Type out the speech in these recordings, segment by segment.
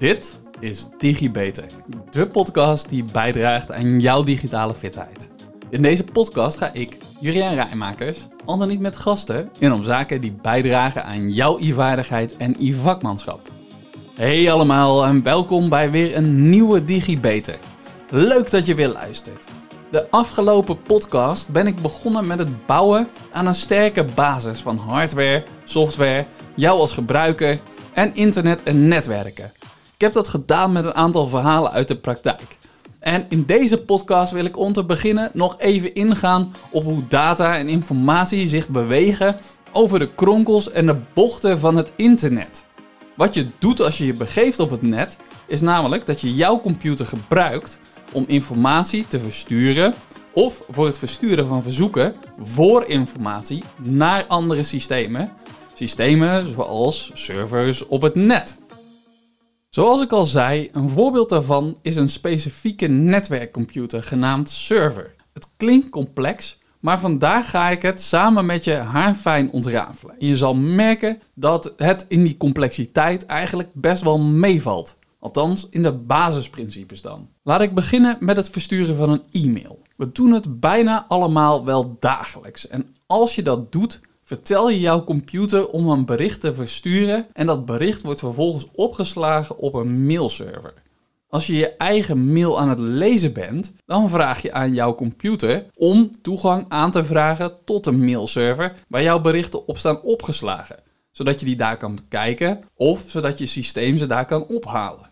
Dit is DigiBeter, de podcast die bijdraagt aan jouw digitale fitheid. In deze podcast ga ik, Juriaan Rijmakers, dan niet met gasten, in om zaken die bijdragen aan jouw e-vaardigheid en e-vakmanschap. Hey allemaal en welkom bij weer een nieuwe DigiBeter. Leuk dat je weer luistert. De afgelopen podcast ben ik begonnen met het bouwen aan een sterke basis van hardware, software, jou als gebruiker en internet en netwerken. Ik heb dat gedaan met een aantal verhalen uit de praktijk. En in deze podcast wil ik om te beginnen nog even ingaan op hoe data en informatie zich bewegen over de kronkels en de bochten van het internet. Wat je doet als je je begeeft op het net, is namelijk dat je jouw computer gebruikt om informatie te versturen of voor het versturen van verzoeken voor informatie naar andere systemen. Systemen zoals servers op het net. Zoals ik al zei, een voorbeeld daarvan is een specifieke netwerkcomputer genaamd server. Het klinkt complex, maar vandaag ga ik het samen met je haarfijn ontrafelen. En je zal merken dat het in die complexiteit eigenlijk best wel meevalt. Althans, in de basisprincipes dan. Laat ik beginnen met het versturen van een e-mail. We doen het bijna allemaal wel dagelijks. En als je dat doet, vertel je jouw computer om een bericht te versturen en dat bericht wordt vervolgens opgeslagen op een mailserver. Als je je eigen mail aan het lezen bent, dan vraag je aan jouw computer om toegang aan te vragen tot een mailserver waar jouw berichten op staan opgeslagen, zodat je die daar kan bekijken of zodat je systeem ze daar kan ophalen.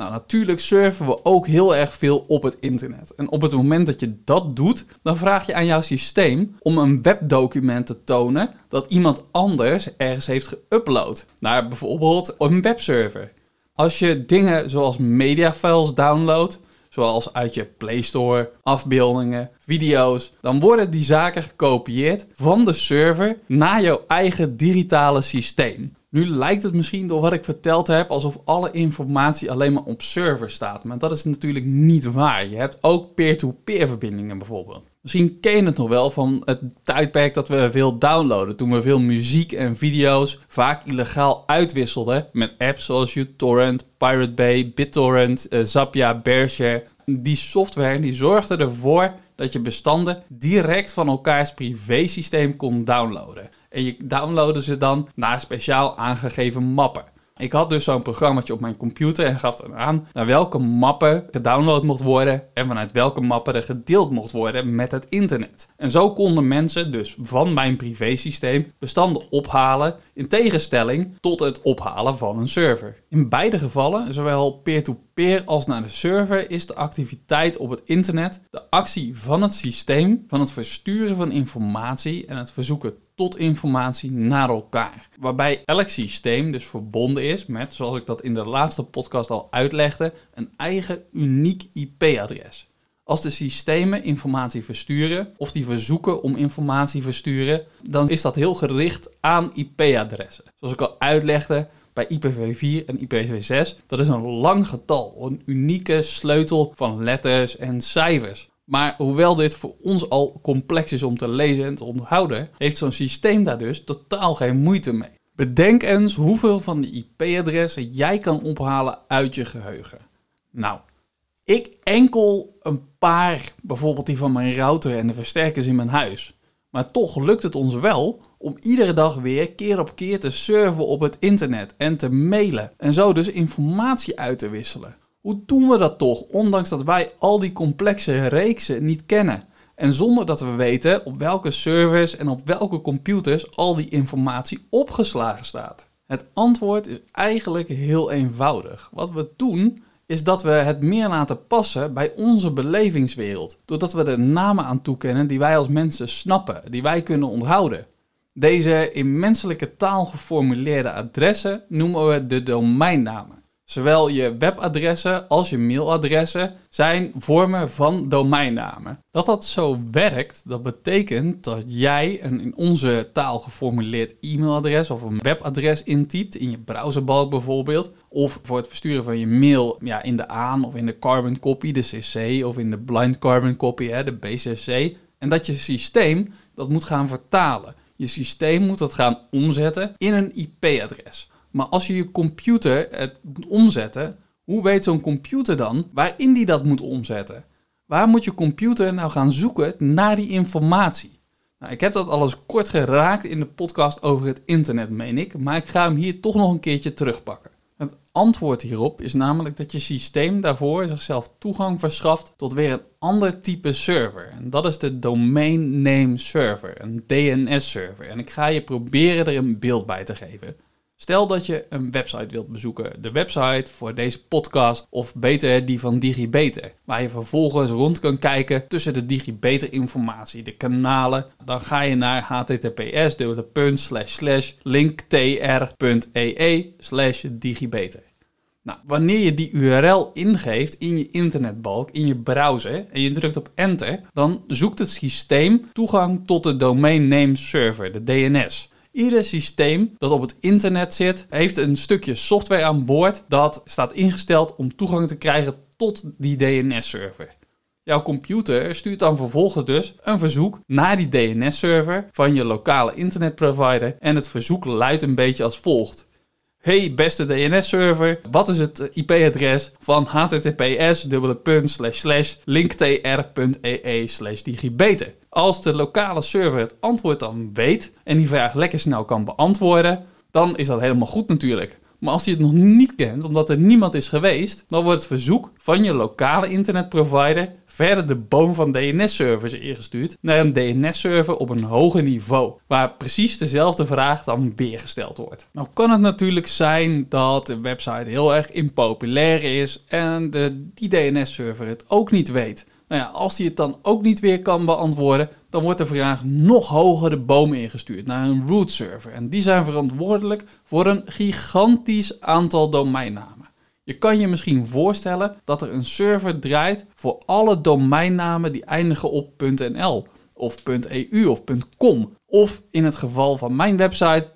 Nou, natuurlijk surfen we ook heel erg veel op het internet. En op het moment dat je dat doet, dan vraag je aan jouw systeem om een webdocument te tonen dat iemand anders ergens heeft geüpload naar bijvoorbeeld een webserver. Als je dingen zoals mediafiles downloadt, zoals uit je Play Store, afbeeldingen, video's, dan worden die zaken gekopieerd van de server naar jouw eigen digitale systeem. Nu lijkt het misschien door wat ik verteld heb alsof alle informatie alleen maar op server staat. Maar dat is natuurlijk niet waar. Je hebt ook peer-to-peer verbindingen bijvoorbeeld. Misschien ken je het nog wel van het tijdperk dat we veel downloaden. Toen we veel muziek en video's vaak illegaal uitwisselden met apps zoals uTorrent, Pirate Bay, BitTorrent, uh, Zappia, Bearshare. Die software die zorgde ervoor dat je bestanden direct van elkaars privésysteem kon downloaden. En je downloadde ze dan naar speciaal aangegeven mappen. Ik had dus zo'n programmaatje op mijn computer en gaf dan aan naar welke mappen gedownload mocht worden en vanuit welke mappen er gedeeld mocht worden met het internet. En zo konden mensen dus van mijn privésysteem bestanden ophalen in tegenstelling tot het ophalen van een server. In beide gevallen, zowel peer-to-peer als naar de server, is de activiteit op het internet de actie van het systeem van het versturen van informatie en het verzoeken tot informatie naar elkaar. Waarbij elk systeem dus verbonden is met, zoals ik dat in de laatste podcast al uitlegde, een eigen uniek IP-adres. Als de systemen informatie versturen of die verzoeken om informatie versturen, dan is dat heel gericht aan IP-adressen. Zoals ik al uitlegde bij IPv4 en IPv6, dat is een lang getal, een unieke sleutel van letters en cijfers. Maar hoewel dit voor ons al complex is om te lezen en te onthouden, heeft zo'n systeem daar dus totaal geen moeite mee. Bedenk eens hoeveel van de IP-adressen jij kan ophalen uit je geheugen. Nou, ik enkel een paar, bijvoorbeeld die van mijn router en de versterkers in mijn huis. Maar toch lukt het ons wel om iedere dag weer keer op keer te surfen op het internet en te mailen en zo dus informatie uit te wisselen. Hoe doen we dat toch, ondanks dat wij al die complexe reeksen niet kennen? En zonder dat we weten op welke servers en op welke computers al die informatie opgeslagen staat. Het antwoord is eigenlijk heel eenvoudig. Wat we doen is dat we het meer laten passen bij onze belevingswereld. Doordat we er namen aan toekennen die wij als mensen snappen, die wij kunnen onthouden. Deze in menselijke taal geformuleerde adressen noemen we de domeinnamen. Zowel je webadressen als je mailadressen zijn vormen van domeinnamen. Dat dat zo werkt, dat betekent dat jij een in onze taal geformuleerd e-mailadres of een webadres intypt, in je browserbalk bijvoorbeeld, of voor het versturen van je mail ja, in de aan of in de carbon copy, de CC, of in de blind carbon copy, hè, de BCC. En dat je systeem dat moet gaan vertalen. Je systeem moet dat gaan omzetten in een IP-adres. Maar als je je computer het moet omzetten, hoe weet zo'n computer dan waarin die dat moet omzetten? Waar moet je computer nou gaan zoeken naar die informatie? Nou, ik heb dat al eens kort geraakt in de podcast over het internet, meen ik, maar ik ga hem hier toch nog een keertje terugpakken. Het antwoord hierop is namelijk dat je systeem daarvoor zichzelf toegang verschaft tot weer een ander type server. En dat is de Domain Name Server, een DNS-server. En ik ga je proberen er een beeld bij te geven. Stel dat je een website wilt bezoeken, de website voor deze podcast of beter die van DigiBeter, waar je vervolgens rond kan kijken tussen de DigiBeter informatie, de kanalen. Dan ga je naar https linktr.ee digibeter. Nou, wanneer je die URL ingeeft in je internetbalk, in je browser en je drukt op enter, dan zoekt het systeem toegang tot de domain name server, de DNS. Ieder systeem dat op het internet zit, heeft een stukje software aan boord dat staat ingesteld om toegang te krijgen tot die DNS-server. Jouw computer stuurt dan vervolgens dus een verzoek naar die DNS-server van je lokale internetprovider en het verzoek luidt een beetje als volgt. Hey beste DNS-server, wat is het IP-adres van https linktr.ee digibeter? Als de lokale server het antwoord dan weet en die vraag lekker snel kan beantwoorden, dan is dat helemaal goed natuurlijk. Maar als je het nog niet kent, omdat er niemand is geweest, dan wordt het verzoek van je lokale internetprovider verder de boom van DNS-servers ingestuurd naar een DNS-server op een hoger niveau, waar precies dezelfde vraag dan weer gesteld wordt. Nou kan het natuurlijk zijn dat de website heel erg impopulair is en de, die DNS-server het ook niet weet. Nou ja, als hij het dan ook niet weer kan beantwoorden, dan wordt de vraag nog hoger de boom ingestuurd naar een root server. En die zijn verantwoordelijk voor een gigantisch aantal domeinnamen. Je kan je misschien voorstellen dat er een server draait voor alle domeinnamen die eindigen op .nl of .eu of .com of in het geval van mijn website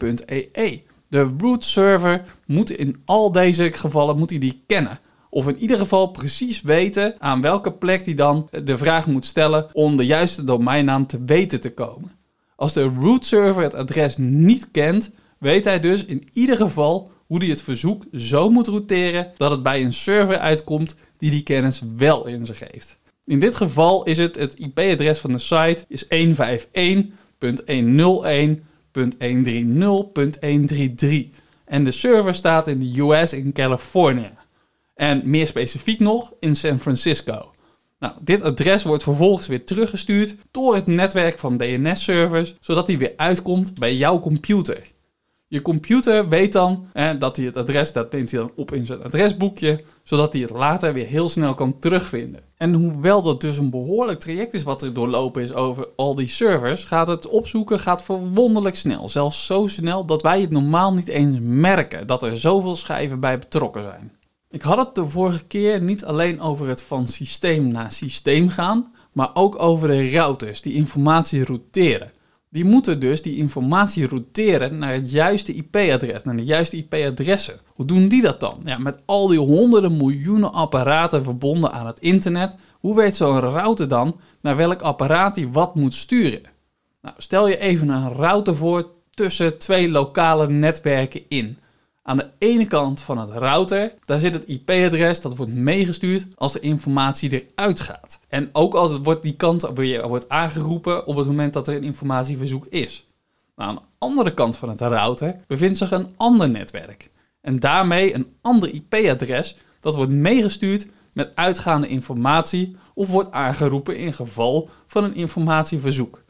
.ee. De root server moet in al deze gevallen moet die kennen. Of in ieder geval precies weten aan welke plek hij dan de vraag moet stellen om de juiste domeinnaam te weten te komen. Als de root server het adres niet kent, weet hij dus in ieder geval hoe hij het verzoek zo moet routeren dat het bij een server uitkomt die die kennis wel in zich heeft. In dit geval is het het IP-adres van de site is 151.101.130.133 en de server staat in de US in Californië. En meer specifiek nog in San Francisco. Nou, dit adres wordt vervolgens weer teruggestuurd door het netwerk van DNS-servers, zodat hij weer uitkomt bij jouw computer. Je computer weet dan dat hij het adres, dat neemt hij dan op in zijn adresboekje, zodat hij het later weer heel snel kan terugvinden. En hoewel dat dus een behoorlijk traject is wat er doorlopen is over al die servers, gaat het opzoeken gaat verwonderlijk snel. Zelfs zo snel dat wij het normaal niet eens merken dat er zoveel schijven bij betrokken zijn. Ik had het de vorige keer niet alleen over het van systeem naar systeem gaan, maar ook over de routers die informatie routeren. Die moeten dus die informatie routeren naar het juiste IP-adres, naar de juiste IP-adressen. Hoe doen die dat dan? Ja, met al die honderden miljoenen apparaten verbonden aan het internet, hoe weet zo'n router dan naar welk apparaat hij wat moet sturen? Nou, stel je even een router voor tussen twee lokale netwerken in. Aan de ene kant van het router, daar zit het IP-adres dat wordt meegestuurd als de informatie eruit gaat. En ook als het wordt die kant weer wordt aangeroepen op het moment dat er een informatieverzoek is. Aan de andere kant van het router bevindt zich een ander netwerk. En daarmee een ander IP-adres dat wordt meegestuurd met uitgaande informatie of wordt aangeroepen in geval van een informatieverzoek.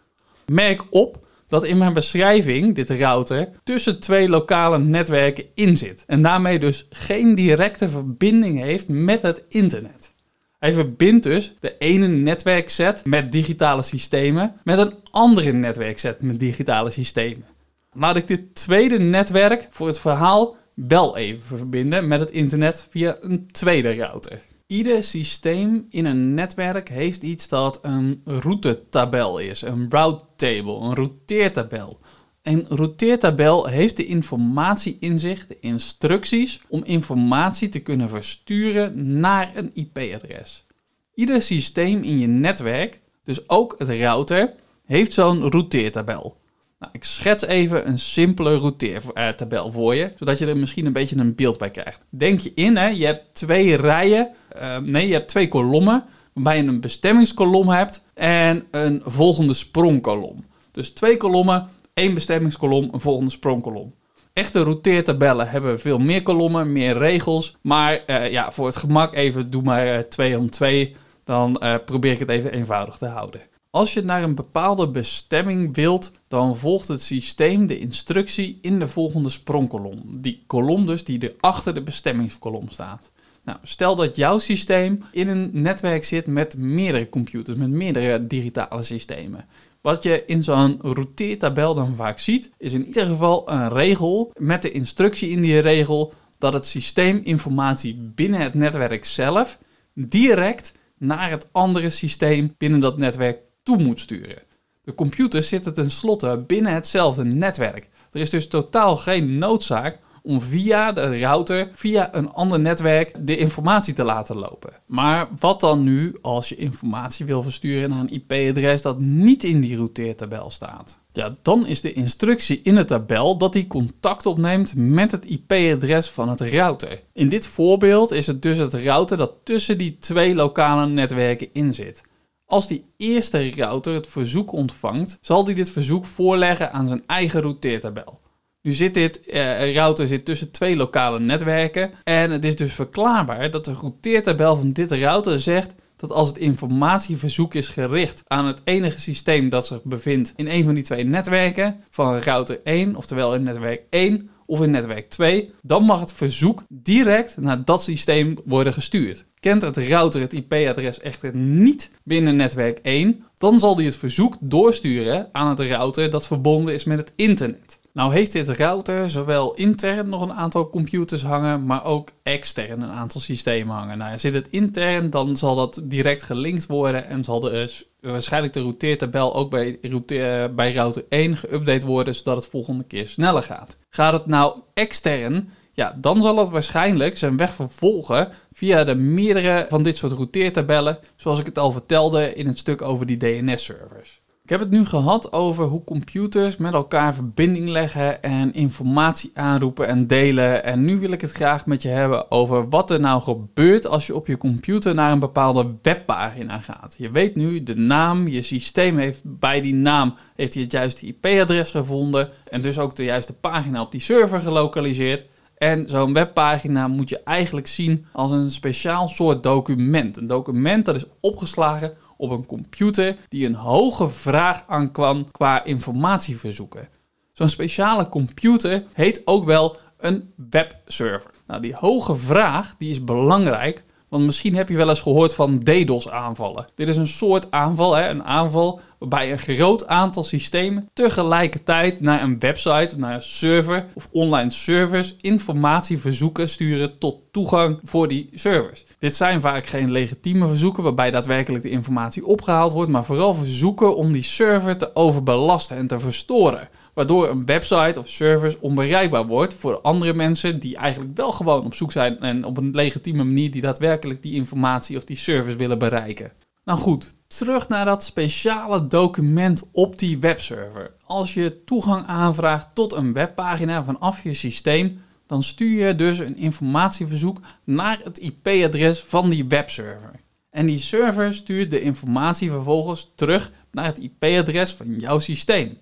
Merk op dat in mijn beschrijving dit router tussen twee lokale netwerken in zit. En daarmee dus geen directe verbinding heeft met het internet. Hij verbindt dus de ene netwerkset met digitale systemen met een andere netwerkset met digitale systemen. Laat ik dit tweede netwerk voor het verhaal wel even verbinden met het internet via een tweede router. Ieder systeem in een netwerk heeft iets dat een routetabel is, een route table, een routeertabel. Een routeertabel heeft de informatie in zich, de instructies om informatie te kunnen versturen naar een IP-adres. Ieder systeem in je netwerk, dus ook het router, heeft zo'n routeertabel. Nou, ik schets even een simpele routeertabel voor je, zodat je er misschien een beetje een beeld bij krijgt. Denk je in, hè, je hebt twee rijen, uh, nee, je hebt twee kolommen, waarbij je een bestemmingskolom hebt en een volgende sprongkolom. Dus twee kolommen, één bestemmingskolom, een volgende sprongkolom. Echte routeertabellen hebben veel meer kolommen, meer regels. Maar uh, ja, voor het gemak even doe maar 2 uh, om 2. Dan uh, probeer ik het even eenvoudig te houden. Als je naar een bepaalde bestemming wilt, dan volgt het systeem de instructie in de volgende sprongkolom. Die kolom dus die er achter de bestemmingskolom staat. Nou, stel dat jouw systeem in een netwerk zit met meerdere computers, met meerdere digitale systemen. Wat je in zo'n routeertabel dan vaak ziet, is in ieder geval een regel met de instructie in die regel dat het systeem informatie binnen het netwerk zelf direct naar het andere systeem binnen dat netwerk toe moet sturen. De computers zitten tenslotte binnen hetzelfde netwerk. Er is dus totaal geen noodzaak om via de router, via een ander netwerk, de informatie te laten lopen. Maar wat dan nu als je informatie wil versturen naar een IP-adres dat niet in die routeertabel staat? Ja, dan is de instructie in de tabel dat hij contact opneemt met het IP-adres van het router. In dit voorbeeld is het dus het router dat tussen die twee lokale netwerken in zit. Als die eerste router het verzoek ontvangt, zal hij dit verzoek voorleggen aan zijn eigen routeertabel. Nu zit dit uh, router zit tussen twee lokale netwerken en het is dus verklaarbaar dat de routeertabel van dit router zegt dat als het informatieverzoek is gericht aan het enige systeem dat zich bevindt in een van die twee netwerken, van router 1, oftewel in netwerk 1 of in netwerk 2, dan mag het verzoek direct naar dat systeem worden gestuurd. Kent het router het IP-adres echter niet binnen netwerk 1, dan zal die het verzoek doorsturen aan het router dat verbonden is met het internet. Nou heeft dit router zowel intern nog een aantal computers hangen, maar ook extern een aantal systemen hangen. Nou, zit het intern, dan zal dat direct gelinkt worden en zal de, uh, waarschijnlijk de routeertabel ook bij, router, bij router 1 geüpdate worden, zodat het volgende keer sneller gaat. Gaat het nou extern, ja, dan zal het waarschijnlijk zijn weg vervolgen via de meerdere van dit soort routeertabellen, zoals ik het al vertelde in het stuk over die DNS-servers. Ik heb het nu gehad over hoe computers met elkaar verbinding leggen en informatie aanroepen en delen. En nu wil ik het graag met je hebben over wat er nou gebeurt als je op je computer naar een bepaalde webpagina gaat. Je weet nu de naam, je systeem heeft bij die naam heeft het juiste IP-adres gevonden en dus ook de juiste pagina op die server gelokaliseerd. En zo'n webpagina moet je eigenlijk zien als een speciaal soort document. Een document dat is opgeslagen op een computer die een hoge vraag aankwam qua informatieverzoeken. Zo'n speciale computer heet ook wel een webserver. Nou, die hoge vraag die is belangrijk, want misschien heb je wel eens gehoord van DDoS-aanvallen. Dit is een soort aanval, hè? een aanval waarbij een groot aantal systemen tegelijkertijd naar een website, naar een server of online servers informatie verzoeken sturen tot toegang voor die servers. Dit zijn vaak geen legitieme verzoeken waarbij daadwerkelijk de informatie opgehaald wordt, maar vooral verzoeken om die server te overbelasten en te verstoren waardoor een website of service onbereikbaar wordt voor andere mensen die eigenlijk wel gewoon op zoek zijn en op een legitieme manier die daadwerkelijk die informatie of die service willen bereiken. Nou goed, terug naar dat speciale document op die webserver. Als je toegang aanvraagt tot een webpagina vanaf je systeem, dan stuur je dus een informatieverzoek naar het IP-adres van die webserver. En die server stuurt de informatie vervolgens terug naar het IP-adres van jouw systeem.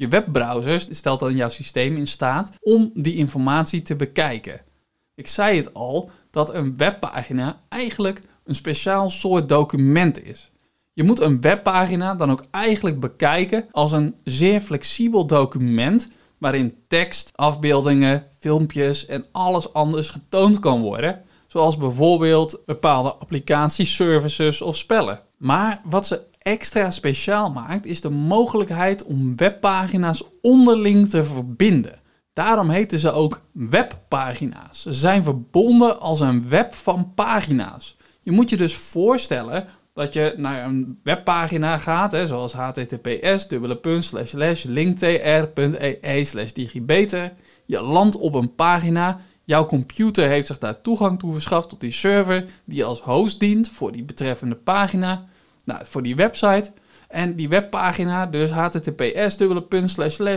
Je webbrowser stelt dan jouw systeem in staat om die informatie te bekijken. Ik zei het al dat een webpagina eigenlijk een speciaal soort document is. Je moet een webpagina dan ook eigenlijk bekijken als een zeer flexibel document waarin tekst, afbeeldingen, filmpjes en alles anders getoond kan worden, zoals bijvoorbeeld bepaalde applicaties, services of spellen. Maar wat ze extra speciaal maakt, is de mogelijkheid om webpagina's onderling te verbinden. Daarom heten ze ook webpagina's. Ze zijn verbonden als een web van pagina's. Je moet je dus voorstellen dat je naar een webpagina gaat, hè, zoals https linktr.ee slash digibeter. Je landt op een pagina. Jouw computer heeft zich daar toegang toe verschaft tot die server die als host dient voor die betreffende pagina nou, voor die website. En die webpagina, dus https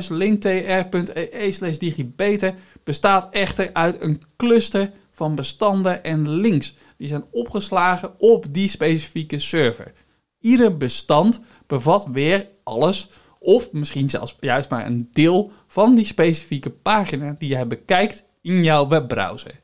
linktr.ee digibeter, bestaat echter uit een cluster van bestanden en links. Die zijn opgeslagen op die specifieke server. Ieder bestand bevat weer alles, of misschien zelfs juist maar een deel van die specifieke pagina die jij bekijkt in jouw webbrowser.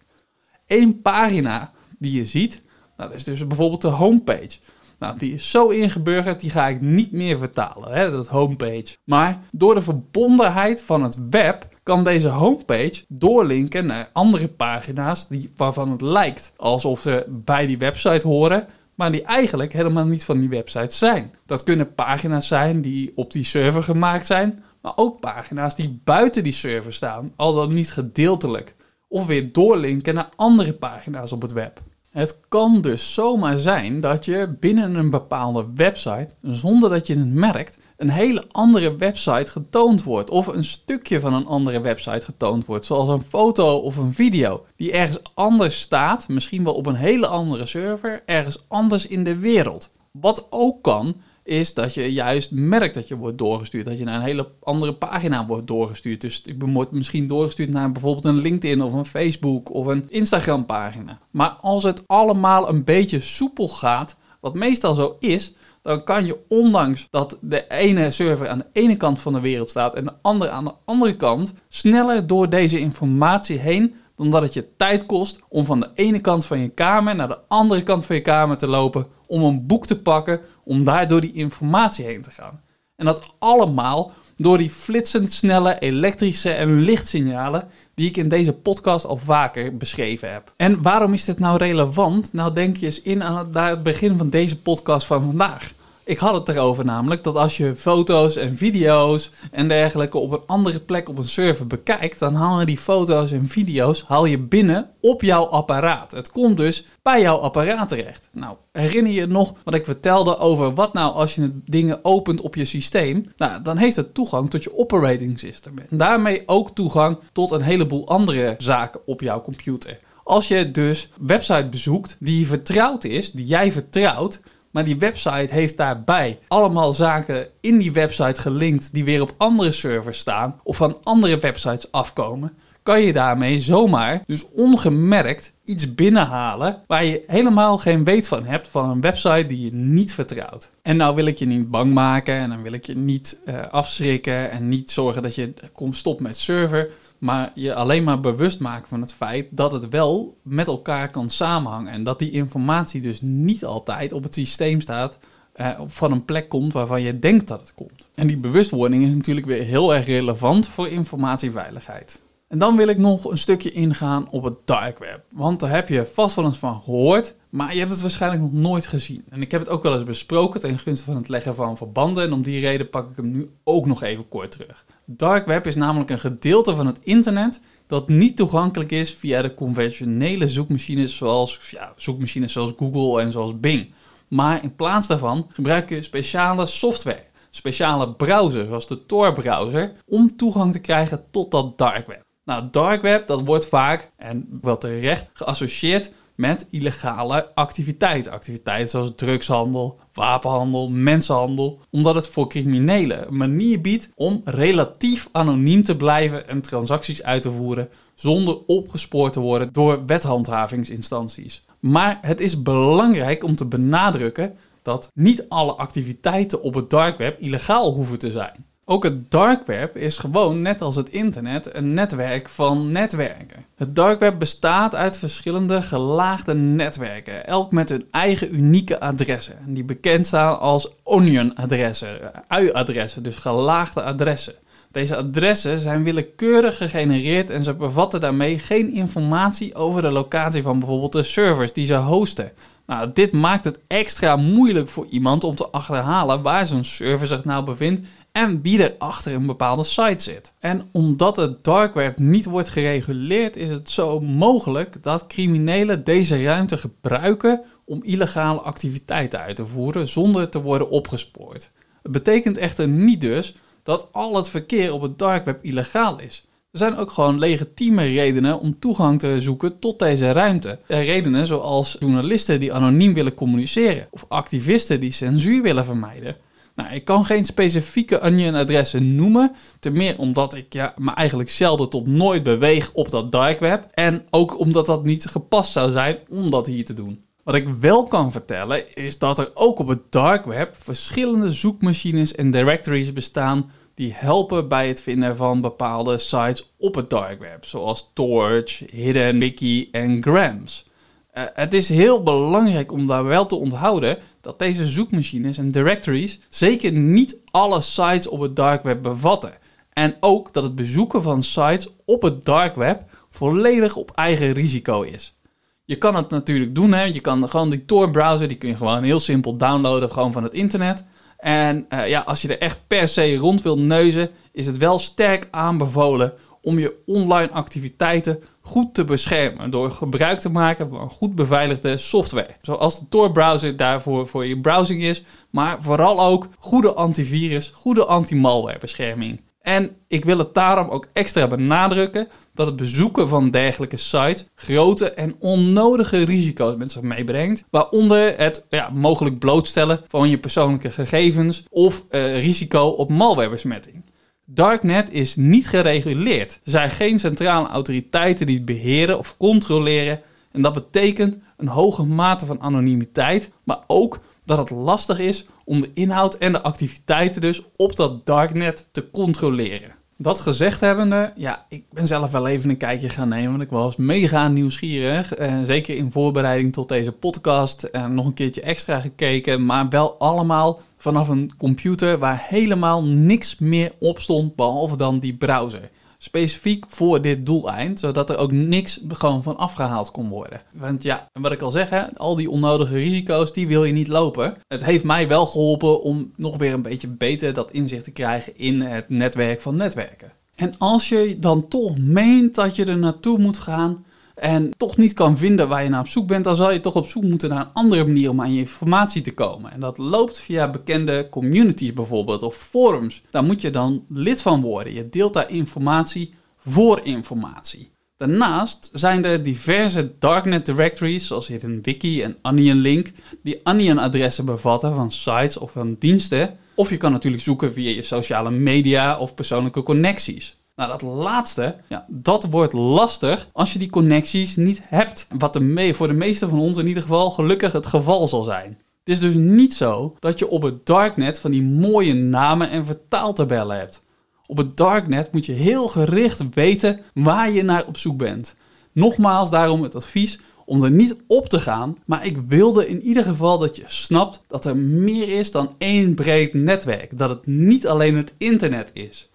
Eén pagina die je ziet, dat is dus bijvoorbeeld de homepage. Nou, die is zo ingeburgerd, die ga ik niet meer vertalen, hè, dat homepage. Maar door de verbondenheid van het web kan deze homepage doorlinken naar andere pagina's die, waarvan het lijkt alsof ze bij die website horen, maar die eigenlijk helemaal niet van die website zijn. Dat kunnen pagina's zijn die op die server gemaakt zijn, maar ook pagina's die buiten die server staan, al dan niet gedeeltelijk. Of weer doorlinken naar andere pagina's op het web. Het kan dus zomaar zijn dat je binnen een bepaalde website, zonder dat je het merkt, een hele andere website getoond wordt. Of een stukje van een andere website getoond wordt. Zoals een foto of een video. Die ergens anders staat, misschien wel op een hele andere server, ergens anders in de wereld. Wat ook kan, is dat je juist merkt dat je wordt doorgestuurd. Dat je naar een hele andere pagina wordt doorgestuurd. Dus ik word misschien doorgestuurd naar bijvoorbeeld een LinkedIn of een Facebook of een Instagram pagina. Maar als het allemaal een beetje soepel gaat, wat meestal zo is, dan kan je ondanks dat de ene server aan de ene kant van de wereld staat en de andere aan de andere kant, sneller door deze informatie heen dan dat het je tijd kost om van de ene kant van je kamer naar de andere kant van je kamer te lopen, om een boek te pakken, om daar door die informatie heen te gaan. En dat allemaal door die flitsend snelle elektrische en lichtsignalen die ik in deze podcast al vaker beschreven heb. En waarom is dit nou relevant? Nou denk je eens in aan het begin van deze podcast van vandaag. Ik had het erover namelijk dat als je foto's en video's en dergelijke op een andere plek op een server bekijkt, dan halen die foto's en video's haal je binnen op jouw apparaat. Het komt dus bij jouw apparaat terecht. Nou, herinner je nog wat ik vertelde over wat nou als je dingen opent op je systeem? Nou, dan heeft het toegang tot je operating system. En daarmee ook toegang tot een heleboel andere zaken op jouw computer. Als je dus website bezoekt die vertrouwd is, die jij vertrouwt, maar die website heeft daarbij allemaal zaken in die website gelinkt die weer op andere servers staan of van andere websites afkomen. Kan je daarmee zomaar, dus ongemerkt, iets binnenhalen waar je helemaal geen weet van hebt van een website die je niet vertrouwt. En nou wil ik je niet bang maken en dan wil ik je niet uh, afschrikken en niet zorgen dat je komt stop met server maar je alleen maar bewust maken van het feit dat het wel met elkaar kan samenhangen. En dat die informatie dus niet altijd op het systeem staat uh, van een plek komt waarvan je denkt dat het komt. En die bewustwording is natuurlijk weer heel erg relevant voor informatieveiligheid. En dan wil ik nog een stukje ingaan op het dark web. Want daar heb je vast wel eens van gehoord, maar je hebt het waarschijnlijk nog nooit gezien. En ik heb het ook wel eens besproken ten gunste van het leggen van verbanden. En om die reden pak ik hem nu ook nog even kort terug. Dark web is namelijk een gedeelte van het internet dat niet toegankelijk is via de conventionele zoekmachines zoals, ja, zoekmachines zoals Google en zoals Bing. Maar in plaats daarvan gebruik je speciale software, speciale browsers zoals de Tor-browser, om toegang te krijgen tot dat dark web. Nou, dark web dat wordt vaak, en wel terecht, geassocieerd met illegale activiteiten. Activiteiten zoals drugshandel, wapenhandel, mensenhandel. Omdat het voor criminelen een manier biedt om relatief anoniem te blijven en transacties uit te voeren zonder opgespoord te worden door wethandhavingsinstanties. Maar het is belangrijk om te benadrukken dat niet alle activiteiten op het dark web illegaal hoeven te zijn. Ook het dark web is gewoon, net als het internet, een netwerk van netwerken. Het dark web bestaat uit verschillende gelaagde netwerken, elk met hun eigen unieke adressen, die bekend staan als onion-adressen, ui-adressen, dus gelaagde adressen. Deze adressen zijn willekeurig gegenereerd en ze bevatten daarmee geen informatie over de locatie van bijvoorbeeld de servers die ze hosten. Nou, dit maakt het extra moeilijk voor iemand om te achterhalen waar zo'n server zich nou bevindt en wie er achter een bepaalde site zit. En omdat het dark web niet wordt gereguleerd, is het zo mogelijk dat criminelen deze ruimte gebruiken om illegale activiteiten uit te voeren zonder te worden opgespoord. Het betekent echter niet dus dat al het verkeer op het dark web illegaal is. Er zijn ook gewoon legitieme redenen om toegang te zoeken tot deze ruimte. Redenen zoals journalisten die anoniem willen communiceren of activisten die censuur willen vermijden. Nou, ik kan geen specifieke Onion-adressen noemen. Ten meer omdat ik ja, me eigenlijk zelden tot nooit beweeg op dat dark web. En ook omdat dat niet gepast zou zijn om dat hier te doen. Wat ik wel kan vertellen is dat er ook op het dark web verschillende zoekmachines en directories bestaan die helpen bij het vinden van bepaalde sites op het dark web, zoals Torch, Hidden Wiki en Grams. Uh, het is heel belangrijk om daar wel te onthouden dat deze zoekmachines en directories zeker niet alle sites op het dark web bevatten. En ook dat het bezoeken van sites op het dark web volledig op eigen risico is. Je kan het natuurlijk doen, hè? je kan gewoon die Tor browser, die kun je gewoon heel simpel downloaden gewoon van het internet. En uh, ja, als je er echt per se rond wilt neuzen, is het wel sterk aanbevolen om je online activiteiten goed te beschermen door gebruik te maken van goed beveiligde software. Zoals de Tor-browser daarvoor voor je browsing is, maar vooral ook goede antivirus, goede anti-malware bescherming. En ik wil het daarom ook extra benadrukken dat het bezoeken van dergelijke sites grote en onnodige risico's met zich meebrengt. Waaronder het ja, mogelijk blootstellen van je persoonlijke gegevens of uh, risico op malwarebesmetting. Darknet is niet gereguleerd. Er zijn geen centrale autoriteiten die het beheren of controleren. En dat betekent een hoge mate van anonimiteit, maar ook dat het lastig is om de inhoud en de activiteiten dus op dat darknet te controleren. Dat gezegd hebbende, ja, ik ben zelf wel even een kijkje gaan nemen, want ik was mega nieuwsgierig. Eh, zeker in voorbereiding tot deze podcast, eh, nog een keertje extra gekeken, maar wel allemaal vanaf een computer waar helemaal niks meer op stond behalve dan die browser specifiek voor dit doeleind, zodat er ook niks gewoon van afgehaald kon worden. Want ja, wat ik al zeg, hè, al die onnodige risico's, die wil je niet lopen. Het heeft mij wel geholpen om nog weer een beetje beter dat inzicht te krijgen in het netwerk van netwerken. En als je dan toch meent dat je er naartoe moet gaan, en toch niet kan vinden waar je naar op zoek bent, dan zal je toch op zoek moeten naar een andere manier om aan je informatie te komen. En dat loopt via bekende communities bijvoorbeeld of forums. Daar moet je dan lid van worden. Je deelt daar informatie voor informatie. Daarnaast zijn er diverse darknet directories, zoals hier een wiki en Onion Link, die Onion-adressen bevatten van sites of van diensten. Of je kan natuurlijk zoeken via je sociale media of persoonlijke connecties. Nou, dat laatste, ja, dat wordt lastig als je die connecties niet hebt. Wat de voor de meeste van ons in ieder geval gelukkig het geval zal zijn. Het is dus niet zo dat je op het darknet van die mooie namen en vertaaltabellen hebt. Op het darknet moet je heel gericht weten waar je naar op zoek bent. Nogmaals daarom het advies om er niet op te gaan, maar ik wilde in ieder geval dat je snapt dat er meer is dan één breed netwerk. Dat het niet alleen het internet is.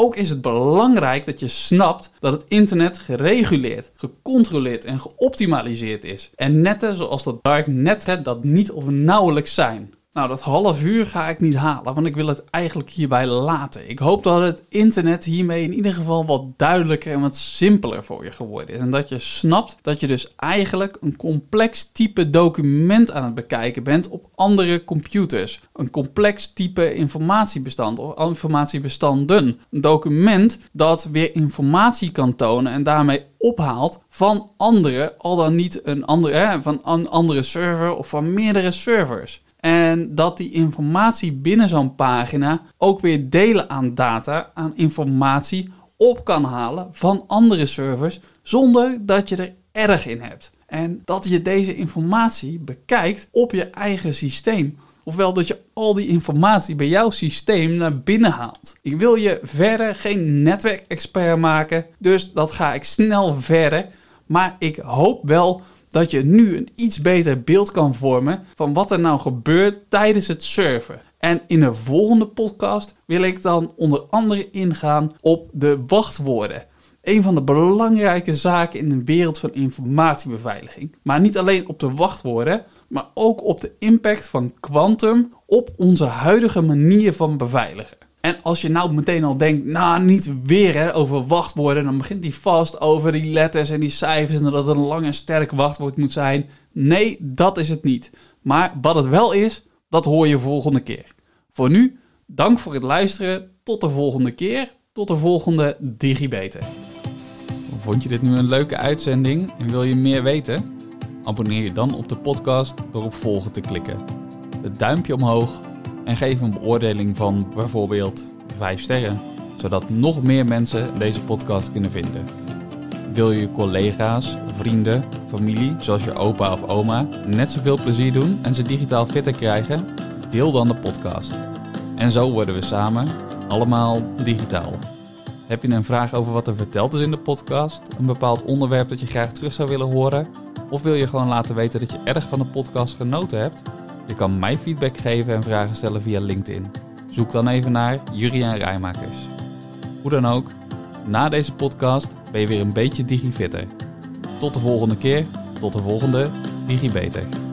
Ook is het belangrijk dat je snapt dat het internet gereguleerd, gecontroleerd en geoptimaliseerd is. En netten zoals dat dark netret dat niet of nauwelijks zijn. Nou, dat half uur ga ik niet halen, want ik wil het eigenlijk hierbij laten. Ik hoop dat het internet hiermee in ieder geval wat duidelijker en wat simpeler voor je geworden is. En dat je snapt dat je dus eigenlijk een complex type document aan het bekijken bent op andere computers. Een complex type informatiebestand of informatiebestanden. Een document dat weer informatie kan tonen en daarmee ophaalt van andere, al dan niet een andere, hè, van een andere server of van meerdere servers. En dat die informatie binnen zo'n pagina ook weer delen aan data, aan informatie op kan halen van andere servers zonder dat je er erg in hebt. En dat je deze informatie bekijkt op je eigen systeem. Ofwel dat je al die informatie bij jouw systeem naar binnen haalt. Ik wil je verder geen netwerkexpert maken, dus dat ga ik snel verder. Maar ik hoop wel dat je nu een iets beter beeld kan vormen van wat er nou gebeurt tijdens het surfen. En in een volgende podcast wil ik dan onder andere ingaan op de wachtwoorden. Een van de belangrijke zaken in de wereld van informatiebeveiliging. Maar niet alleen op de wachtwoorden, maar ook op de impact van quantum op onze huidige manier van beveiligen. En als je nou meteen al denkt, nou niet weer hè, over wachtwoorden, dan begint hij vast over die letters en die cijfers en dat het een lang en sterk wachtwoord moet zijn. Nee, dat is het niet. Maar wat het wel is, dat hoor je volgende keer. Voor nu, dank voor het luisteren. Tot de volgende keer. Tot de volgende DigiBeter. Vond je dit nu een leuke uitzending en wil je meer weten? Abonneer je dan op de podcast door op volgen te klikken. Het duimpje omhoog En geef een beoordeling van bijvoorbeeld 5 sterren, zodat nog meer mensen deze podcast kunnen vinden. Wil je collega's, vrienden, familie, zoals je opa of oma, net zoveel plezier doen en ze digitaal fitter krijgen? Deel dan de podcast. En zo worden we samen allemaal digitaal. Heb je een vraag over wat er verteld is in de podcast? Een bepaald onderwerp dat je graag terug zou willen horen? Of wil je gewoon laten weten dat je erg van de podcast genoten hebt? Je kan mij feedback geven en vragen stellen via LinkedIn. Zoek dan even naar Juriaan Rijmakers. Hoe dan ook, na deze podcast ben je weer een beetje digifitter. Tot de volgende keer, tot de volgende DigiBeter.